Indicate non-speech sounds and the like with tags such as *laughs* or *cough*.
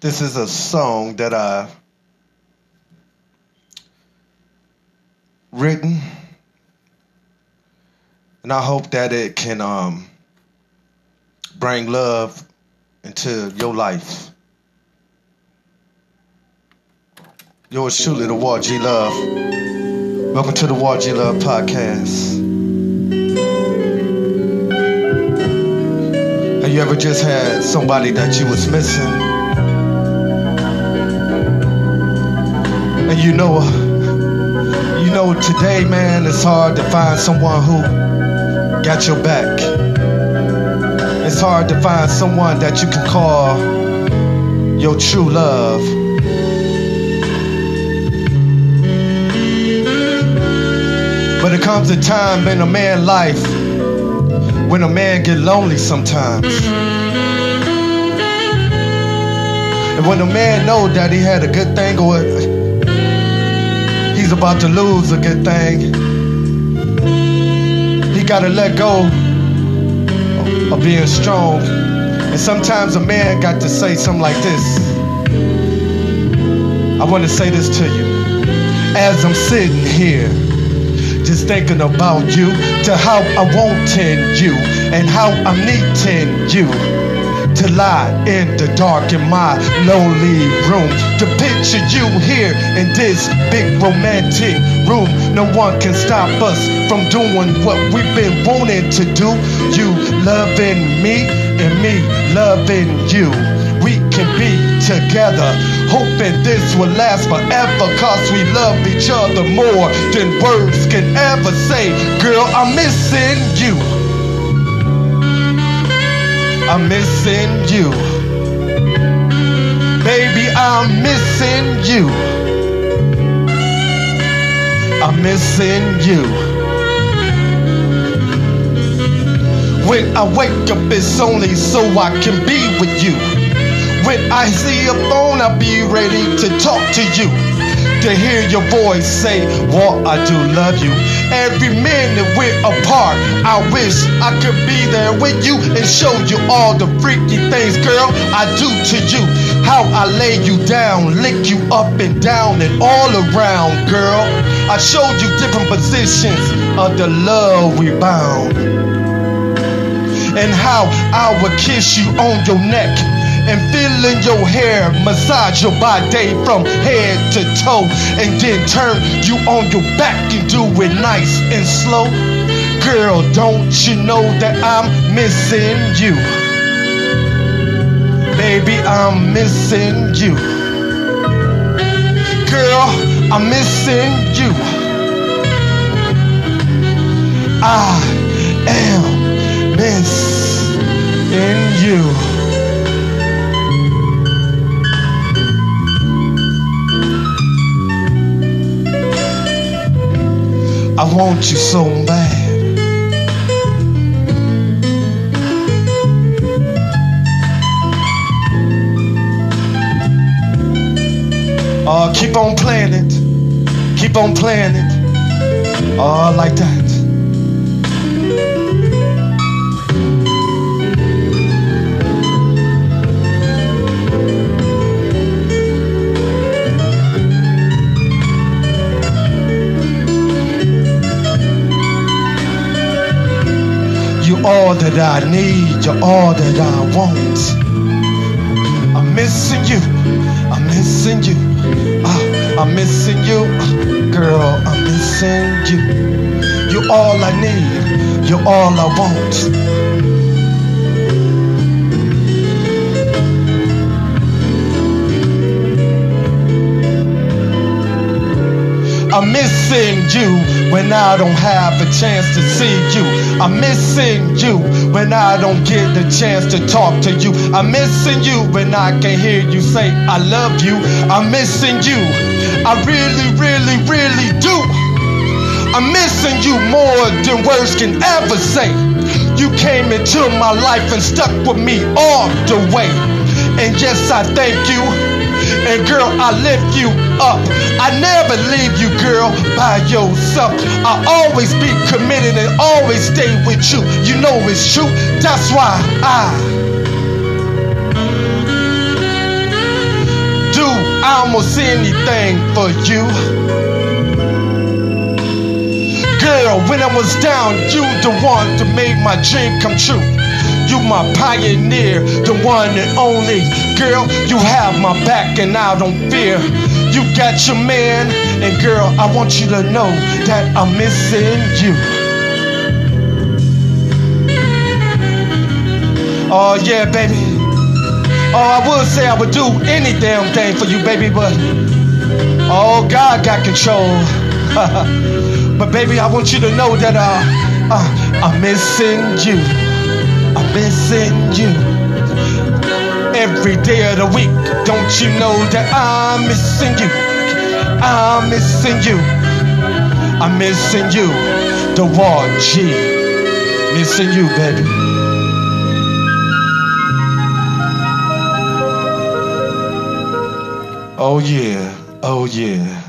This is a song that I written, and I hope that it can um, bring love into your life. Yours truly, the War G Love. Welcome to the War G Love podcast. Have you ever just had somebody that you was missing? And you know, uh, you know, today, man, it's hard to find someone who got your back. It's hard to find someone that you can call your true love. But it comes a time in a man's life when a man get lonely sometimes. And when a man know that he had a good thing or he's about to lose a good thing, he gotta let go of being strong. And sometimes a man got to say something like this. I want to say this to you. As I'm sitting here, just thinking about you, to how I wanting you, and how I'm needing you to lie in the dark in my lonely room. To picture you here in this big romantic room. No one can stop us from doing what we've been wanting to do. You loving me and me loving you. We can be together, hoping this will last forever. Cause we love each other more than words can ever say. Girl, I'm missing you. I'm missing you. Baby, I'm missing you. I'm missing you. When I wake up, it's only so I can be with you. When I see a phone, I'll be ready to talk to you. To hear your voice say, What I do love you. Every minute we're apart, I wish I could be there with you and show you all the freaky things, girl, I do to you. How I lay you down, lick you up and down and all around, girl. I showed you different positions of the love we bound. And how I would kiss you on your neck and feeling your hair, massage your body from head to toe, and then turn you on your back and do it nice and slow. Girl, don't you know that I'm missing you? Baby, I'm missing you. Girl, I'm missing you. I am missing you. Want you so bad. Oh, keep on playing it. Keep on playing it. Oh, like that. That I need. You're all that I want. I'm missing you. I'm missing you. Ah, I'm missing you. Ah, Girl, I'm missing you. You're all I need. You're all I want. I'm missing you when I don't have a chance to see you. I'm missing you when I don't get the chance to talk to you. I'm missing you when I can hear you say I love you. I'm missing you. I really, really, really do. I'm missing you more than words can ever say. You came into my life and stuck with me all the way. And yes, I thank you. And girl, I lift you up. I never leave you, girl, by yourself. I always be committed and always stay with you. You know it's true. That's why I do almost anything for you. Girl, when I was down, you the one to make my dream come true. You my pioneer, the one and only. Girl, you have my back and I don't fear. You got your man, and girl, I want you to know that I'm missing you. Oh yeah, baby. Oh, I would say I would do any damn thing for you, baby, but oh, God got control. *laughs* but baby, I want you to know that uh, uh, I'm missing you. I'm missing you. Every day of the week, don't you know that I'm missing you? I'm missing you. I'm missing you. The war G. Missing you, baby. Oh yeah, oh yeah.